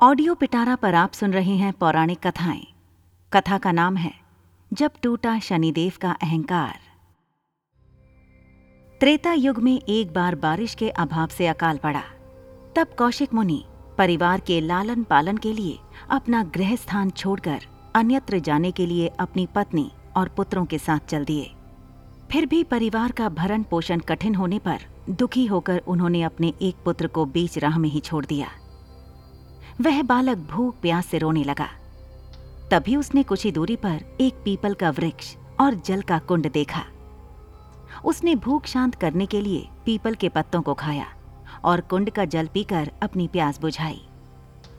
Audio पिटारा पर आप सुन रहे हैं पौराणिक कथाएँ। कथा का नाम है, जब टूटा शनिदेव का अहंकार। त्रेता युग में एक बार बारिश के अभाव से अकाल पड़ा। तब कौशिक मुनि परिवार के लालन पालन के लिए अपना गृह स्थान छोड़कर अन्यत्र जाने के लिए अपनी पत्नी और पुत्रों के साथ चल दिए। फिर भी परिवार का भरण पोषण कठिन होने पर दुखी होकर उन्होंने अपने एक पुत्र को बीच राह में ही छोड़ दिया। वह बालक भूख प्यास से रोने लगा। तभी उसने कुछ ही दूरी पर एक पीपल का वृक्ष और जल का कुंड देखा। उसने भूख शांत करने के लिए पीपल के पत्तों को खाया और कुंड का जल पीकर अपनी प्यास बुझाई।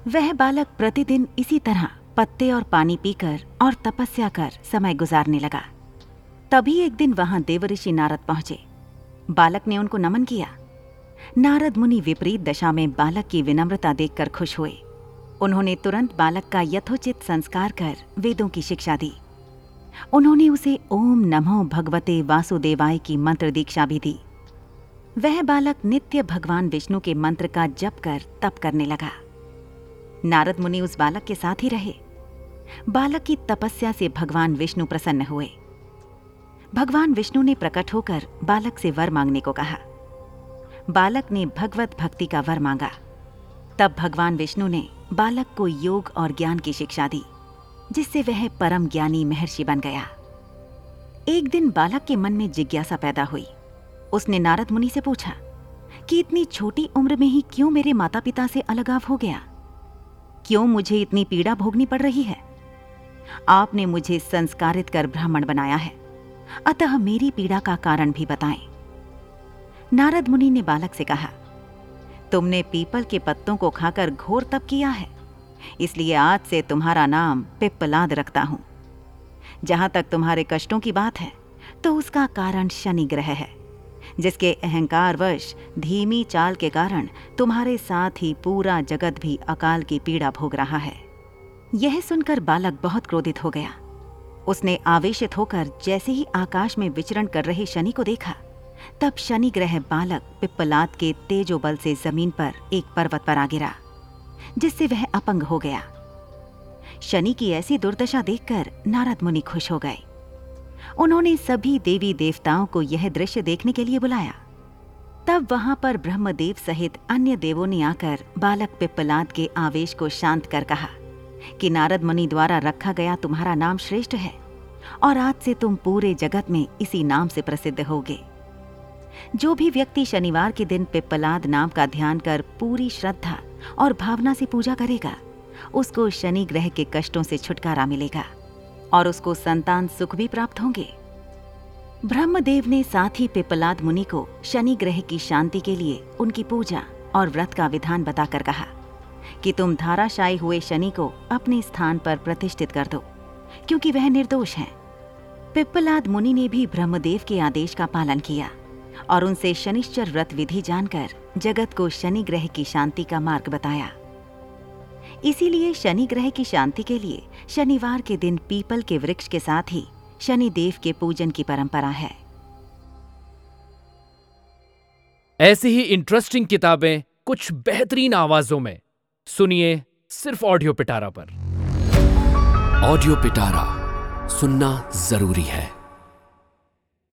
वह बालक प्रतिदिन इसी तरह पत्ते और पानी पीकर और तपस्या कर समय गुजारने लगा। तभी एक दिन वहाँ देवऋषि नारद पहुँचे। बालक ने उनको नमन किया। नारद मुनि विपरीत दशा में बालक की विनम्रता देखकर खुश हुए। उन्होंने तुरंत बालक का यथोचित संस्कार कर वेदों की शिक्षा दी। उन्होंने उसे ओम नमो भगवते वासुदेवाय की मंत्र दीक्षा भी दी। वह बालक नित्य भगवान विष्णु के मंत्र का जप कर तप करने लगा। नारद मुनि उस बालक के साथ ही रहे। बालक की तपस्या से भगवान विष्णु प्रसन्न हुए। भगवान विष्णु ने प्रकट होकर बालक से वर मांगने को कहा। बालक ने भगवत भक्ति का वर मांगा। तब भगवान विष्णु ने बालक को योग और ज्ञान की शिक्षा दी, जिससे वह परम ज्ञानी महर्षि बन गया। एक दिन बालक के मन में जिज्ञासा पैदा हुई। उसने नारद मुनि से पूछा कि इतनी छोटी उम्र में ही क्यों मेरे माता पिता से अलगाव हो गया? क्यों मुझे इतनी पीड़ा भोगनी पड़ रही है? आपने मुझे संस्कारित कर ब्राह्मण बनाया है। अतः मेरी पीड़ा का कारण भी बताएँ। नारद मुनि ने बालक से कहा तुमने पीपल के पत्तों को खाकर घोर तप किया है। इसलिए आज से तुम्हारा नाम पिप्पलाद रखता हूँ। जहाँ तक तुम्हारे कष्टों की बात है तो उसका कारण शनि ग्रह है, जिसके अहंकारवश धीमी चाल के कारण तुम्हारे साथ ही पूरा जगत भी अकाल की पीड़ा भोग रहा है। यह सुनकर बालक बहुत क्रोधित हो गया। उसने आवेशित होकर जैसे ही आकाश में विचरण कर रहे शनि को देखा तब शनि ग्रह बालक पिप्पलाद के तेजो बल से ज़मीन पर एक पर्वत पर आ गिरा, जिससे वह अपंग हो गया। शनि की ऐसी दुर्दशा देखकर नारद मुनि खुश हो गए। उन्होंने सभी देवी देवताओं को यह दृश्य देखने के लिए बुलाया। तब वहाँ पर ब्रह्मदेव सहित अन्य देवों ने आकर बालक पिप्पलाद के आवेश को शांत कर कहा कि नारद मुनि द्वारा रखा गया तुम्हारा नाम श्रेष्ठ है, और आज से तुम पूरे जगत में इसी नाम से प्रसिद्ध होगे। जो भी व्यक्ति शनिवार के दिन पिप्पलाद नाम का ध्यान कर पूरी श्रद्धा और भावना से पूजा करेगा, उसको शनि ग्रह के कष्टों से छुटकारा मिलेगा और उसको संतान सुख भी प्राप्त होंगे। ब्रह्मदेव ने साथ ही पिप्पलाद मुनि को शनि ग्रह की शांति के लिए उनकी पूजा और व्रत का विधान बताकर कहा कि तुम धाराशायी हुए शनि को अपने स्थान पर प्रतिष्ठित कर दो, क्योंकि वह निर्दोष है। पिप्पलाद मुनि ने भी ब्रह्मदेव के आदेश का पालन किया। और उनसे शनिश्चर व्रत विधि जानकर जगत को शनि ग्रह की शांति का मार्ग बताया। इसीलिए शनि ग्रह की शांति के लिए शनिवार के दिन पीपल के वृक्ष के साथ ही शनि देव के पूजन की परंपरा है। ऐसी ही इंटरेस्टिंग किताबें कुछ बेहतरीन आवाजों में। सुनिए सिर्फ़ ऑडियो पिटारा पर। ऑडियो पिटारा सुनना ज़रूरी है।